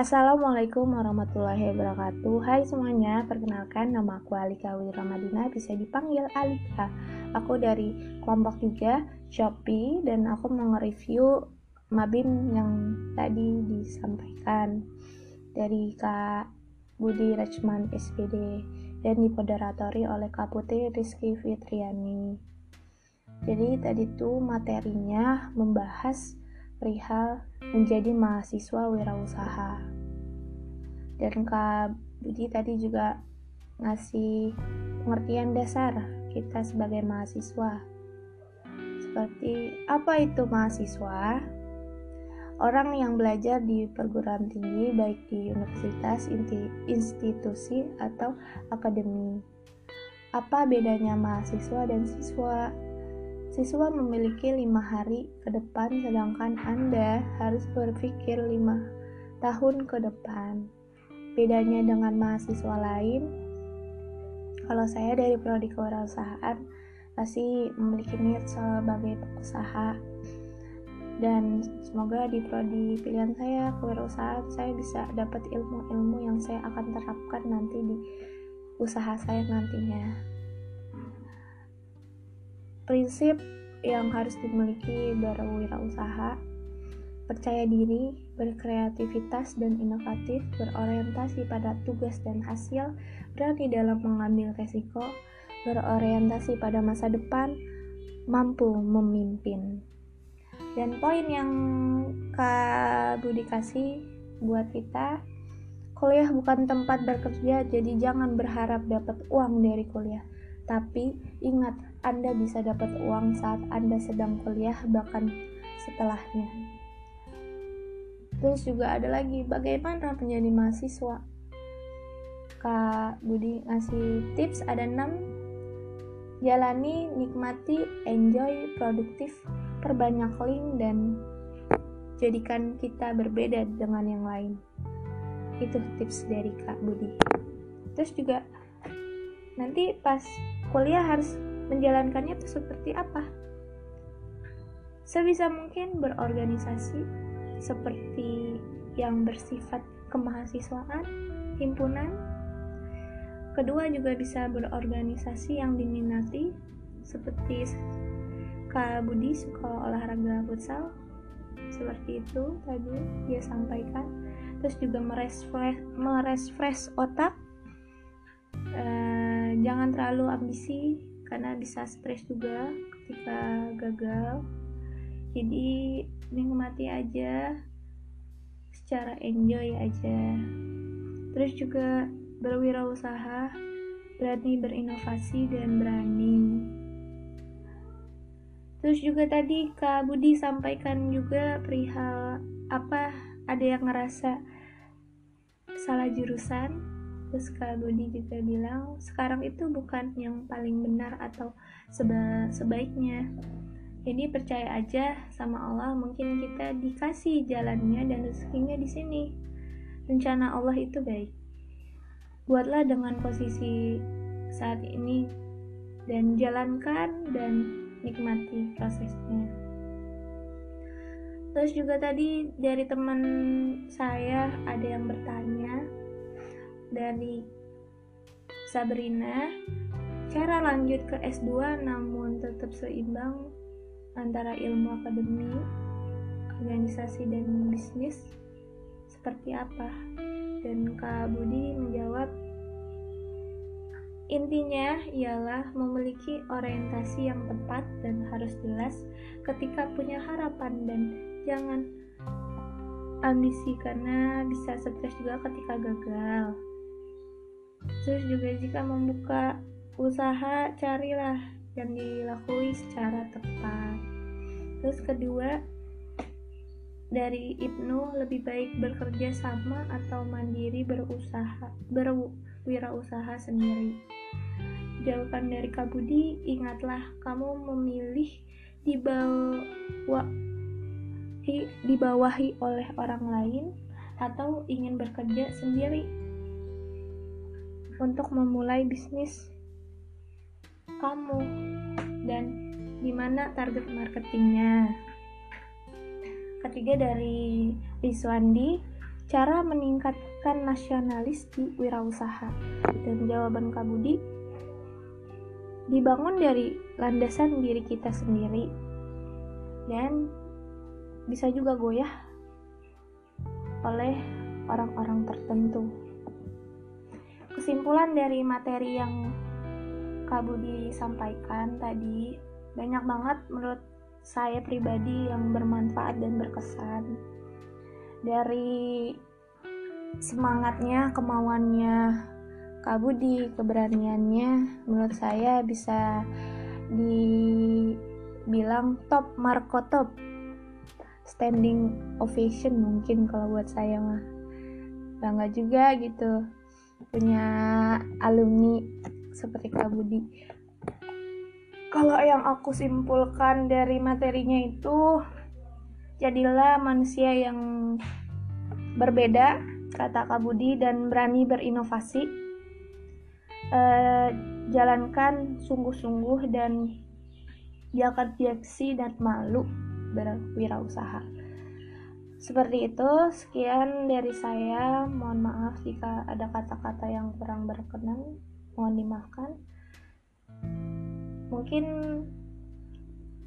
Assalamualaikum warahmatullahi wabarakatuh. Hai semuanya, perkenalkan nama aku Alika Wiramadina Bisa dipanggil Alika. Aku dari kelompok 3 Shopee Dan aku mau nge-review Mabim yang tadi disampaikan Dari Kak Budi Rachman SPD Dan dipoderatori oleh Kak Putri Rizky Fitriani. Jadi tadi tuh materinya membahas perihal menjadi mahasiswa wirausaha. Dan Kak Budi tadi juga ngasih pengertian dasar kita sebagai mahasiswa. Seperti apa itu mahasiswa? Orang yang belajar di perguruan tinggi baik di universitas, institusi, atau akademi. Apa bedanya mahasiswa dan siswa? Siswa memiliki lima hari ke depan, sedangkan Anda harus berpikir lima tahun ke depan. Bedanya dengan mahasiswa lain, kalau saya dari prodi kewirausahaan pasti memiliki niat sebagai pengusaha dan semoga di prodi pilihan saya kewirausahaan saya bisa dapat ilmu-ilmu yang saya akan terapkan nanti di usaha saya nantinya prinsip yang harus dimiliki berwirausaha percaya diri, berkreativitas dan inovatif, berorientasi pada tugas dan hasil, berani dalam mengambil resiko, berorientasi pada masa depan, mampu memimpin. Dan poin yang Kak Budi kasih buat kita, kuliah bukan tempat bekerja, jadi jangan berharap dapat uang dari kuliah. Tapi ingat, Anda bisa dapat uang saat Anda sedang kuliah, bahkan setelahnya. Terus juga ada lagi, bagaimana menjadi mahasiswa? Kak Budi ngasih tips ada 6 Jalani, nikmati, enjoy, produktif, perbanyak link, dan jadikan kita berbeda dengan yang lain. Itu tips dari Kak Budi. Terus juga nanti pas kuliah harus menjalankannya itu seperti apa? Sebisa mungkin berorganisasi seperti yang bersifat kemahasiswaan himpunan. Kedua juga bisa berorganisasi yang diminati seperti Kak Budi suka olahraga futsal seperti itu tadi dia sampaikan. Terus juga merefresh merefresh otak. Jangan terlalu ambisi karena bisa stres juga ketika gagal. Jadi nikmati aja secara enjoy aja. Terus juga berwirausaha berani berinovasi dan berani. Terus juga tadi Kak Budi sampaikan juga perihal apa ada yang ngerasa salah jurusan terus Kak Budi juga bilang sekarang itu bukan yang paling benar atau seba sebaiknya. Jadi percaya aja sama Allah mungkin kita dikasih jalannya dan rezekinya di sini. Rencana Allah itu baik. Buatlah dengan posisi saat ini dan jalankan dan nikmati prosesnya. Terus juga tadi dari teman saya ada yang bertanya dari Sabrina cara lanjut ke S2 namun tetap seimbang antara ilmu akademi organisasi dan bisnis seperti apa? Dan Kak Budi menjawab intinya ialah memiliki orientasi yang tepat dan harus jelas ketika punya harapan dan jangan ambisi karena bisa stres juga ketika gagal Terus juga jika membuka usaha, carilah yang dilakui secara tepat. Terus kedua, dari Ibnu lebih baik bekerja sama atau mandiri berusaha berwirausaha sendiri. Jauhkan dari kabudi, ingatlah kamu memilih dibawahi, dibawahi oleh orang lain atau ingin bekerja sendiri untuk memulai bisnis kamu dan di mana target marketingnya. Ketiga dari Rizwandi, cara meningkatkan nasionalis di wirausaha dan jawaban Kak Budi dibangun dari landasan diri kita sendiri dan bisa juga goyah oleh orang-orang tertentu. Kesimpulan dari materi yang Kak Budi sampaikan tadi banyak banget menurut saya pribadi yang bermanfaat dan berkesan. Dari semangatnya, kemauannya Kak Budi, keberaniannya menurut saya bisa dibilang top Marco top. Standing ovation mungkin kalau buat saya mah. Bangga juga gitu punya alumni seperti Kak Budi. Kalau yang aku simpulkan dari materinya itu jadilah manusia yang berbeda kata Kak Budi dan berani berinovasi. Uh, jalankan sungguh-sungguh dan jangan gengsi dan malu berwirausaha seperti itu sekian dari saya. Mohon maaf jika ada kata-kata yang kurang berkenan. Mohon dimaafkan. Mungkin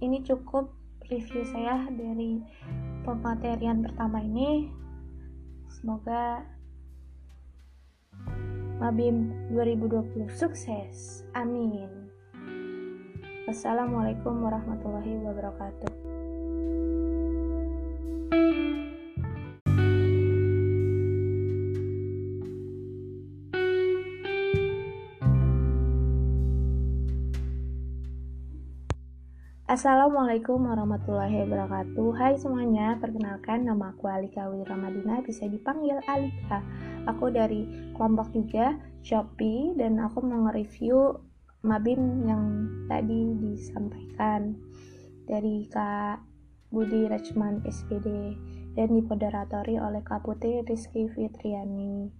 ini cukup review saya dari pematerian pertama ini. Semoga Mabim 2020 sukses. Amin. Wassalamualaikum warahmatullahi wabarakatuh Assalamualaikum warahmatullahi wabarakatuh. Hai semuanya, perkenalkan nama aku Alika Wiramadina Bisa dipanggil Alika. Aku dari kelompok juga Shopee Dan aku mau nge-review Mabim yang tadi disampaikan Dari Kak Budi Rachman SPD Dan dipoderatori oleh Kak Putri Rizky Fitriani.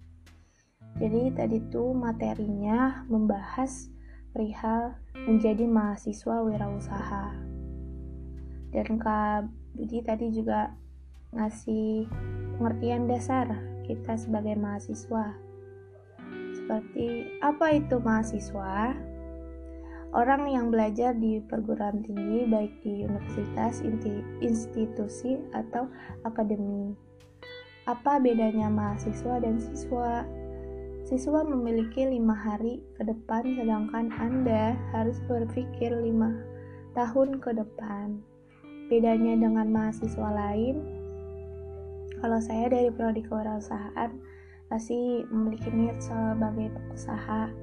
Jadi tadi tuh materinya membahas perihal menjadi mahasiswa wirausaha. Dan Kak Budi tadi juga ngasih pengertian dasar kita sebagai mahasiswa. Seperti apa itu mahasiswa? Orang yang belajar di perguruan tinggi baik di universitas, institusi, atau akademi. Apa bedanya mahasiswa dan siswa? Siswa memiliki lima hari ke depan, sedangkan Anda harus berpikir lima tahun ke depan. Bedanya dengan mahasiswa lain, kalau saya dari prodi kewirausahaan pasti memiliki niat sebagai pengusaha.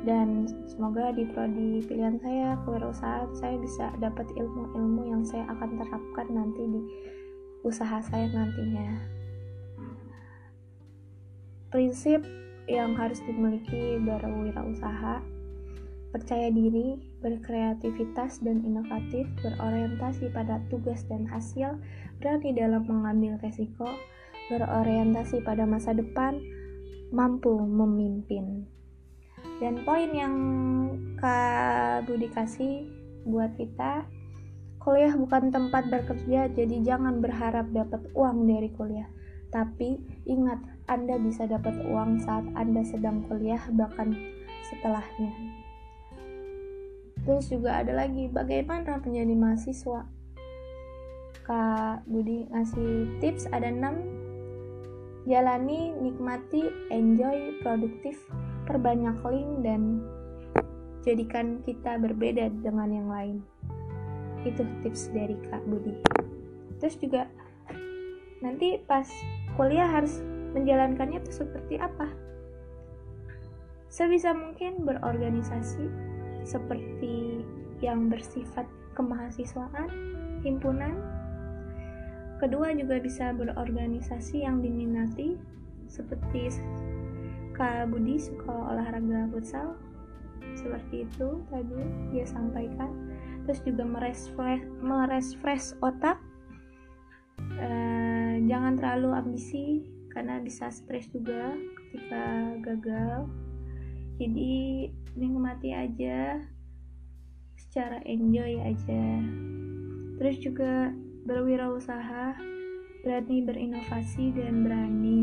Dan semoga di prodi pilihan saya kewirausahaan saya bisa dapat ilmu-ilmu yang saya akan terapkan nanti di usaha saya nantinya. Prinsip yang harus dimiliki berwirausaha percaya diri, berkreativitas dan inovatif, berorientasi pada tugas dan hasil, berani dalam mengambil resiko, berorientasi pada masa depan, mampu memimpin. Dan poin yang Kak Budi kasih buat kita, kuliah bukan tempat bekerja, jadi jangan berharap dapat uang dari kuliah. Tapi ingat, Anda bisa dapat uang saat Anda sedang kuliah, bahkan setelahnya. Terus juga ada lagi, bagaimana menjadi mahasiswa? Kak Budi ngasih tips ada 6 Jalani, nikmati, enjoy, produktif, perbanyak link, dan jadikan kita berbeda dengan yang lain. Itu tips dari Kak Budi. Terus juga nanti pas kuliah harus menjalankannya itu seperti apa sebisa mungkin berorganisasi seperti yang bersifat kemahasiswaan himpunan. Kedua juga bisa berorganisasi yang diminati seperti Kak Budi suka olahraga futsal seperti itu tadi dia sampaikan. Terus juga merefresh merefresh otak. Jangan terlalu ambisi karena bisa stres juga ketika gagal jadi nikmati aja. Secara enjoy aja. Terus juga berwirausaha berani berinovasi dan berani.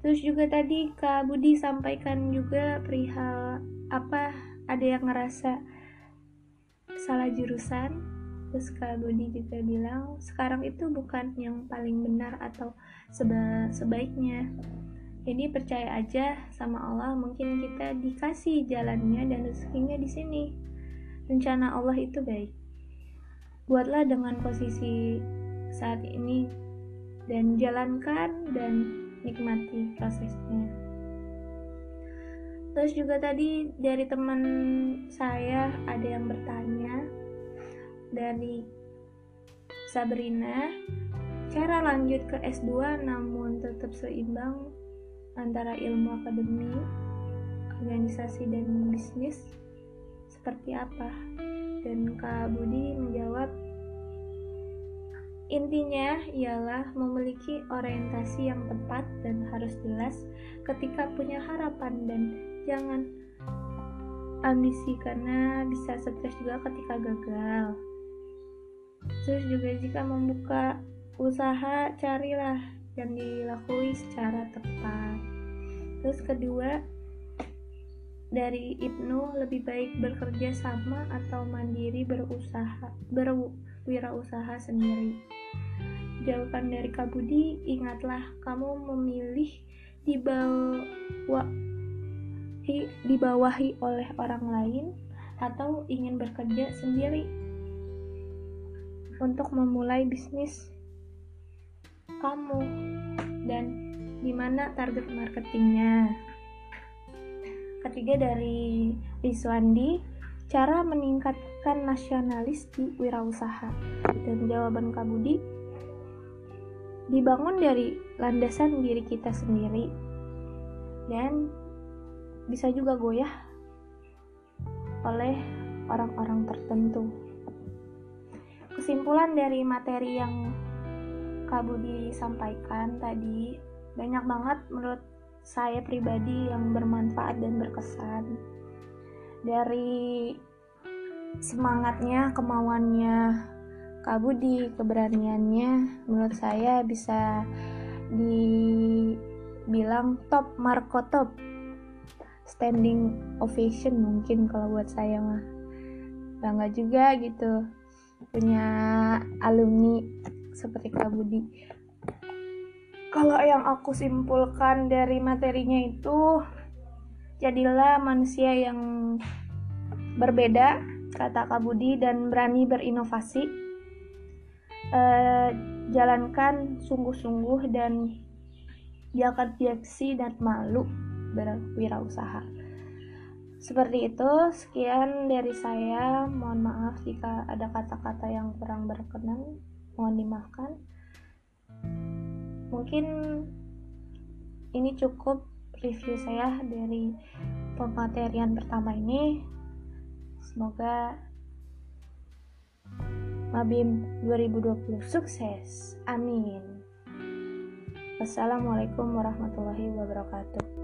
Terus juga tadi Kak Budi sampaikan juga perihal apa ada yang ngerasa salah jurusan. Terus Kak Budi juga bilang sekarang itu bukan yang paling benar atau seba sebaiknya jadi percaya aja sama Allah mungkin kita dikasih jalannya dan rezekinya di sini rencana Allah itu baik buatlah dengan posisi saat ini dan jalankan dan nikmati prosesnya. Terus juga tadi dari teman saya ada yang bertanya dari Sabrina, cara lanjut ke S2 namun tetap seimbang antara ilmu akademi, organisasi dan bisnis seperti apa? Dan Kak Budi menjawab, intinya ialah memiliki orientasi yang tepat dan harus jelas ketika punya harapan dan jangan ambisi karena bisa stres juga ketika gagal. Terus juga jika membuka usaha, carilah yang dilakui secara tepat. Terus kedua, dari Ibnu lebih baik bekerja sama atau mandiri berusaha berwirausaha sendiri. Jawaban dari Kabudi, ingatlah kamu memilih dibawahi, dibawahi oleh orang lain atau ingin bekerja sendiri untuk memulai bisnis kamu dan di mana target marketingnya. Ketiga dari Rizwandi cara meningkatkan nasionalis di wirausaha. Dan jawaban Kak Budi dibangun dari landasan diri kita sendiri. Dan bisa juga goyah oleh orang-orang tertentu. Kesimpulan dari materi yang Kak Budi sampaikan tadi banyak banget menurut saya pribadi yang bermanfaat dan berkesan. Dari semangatnya, kemauannya Kak Budi, keberaniannya menurut saya bisa dibilang top Marco top. Standing ovation mungkin kalau buat saya mah. Bangga juga gitu. Punya alumni seperti Kak Budi. Kalau yang aku simpulkan dari materinya itu jadilah manusia yang berbeda kata Kak Budi dan berani berinovasi. E, jalankan sungguh-sungguh dan jangan gengsi dan malu berwirausaha. Seperti itu sekian dari saya. Mohon maaf jika ada kata-kata yang kurang berkenan mohon dimaafkan. Mungkin ini cukup review saya dari pematerian pertama ini. Semoga Mabim 2020 sukses. Amin. Wassalamualaikum warahmatullahi wabarakatuh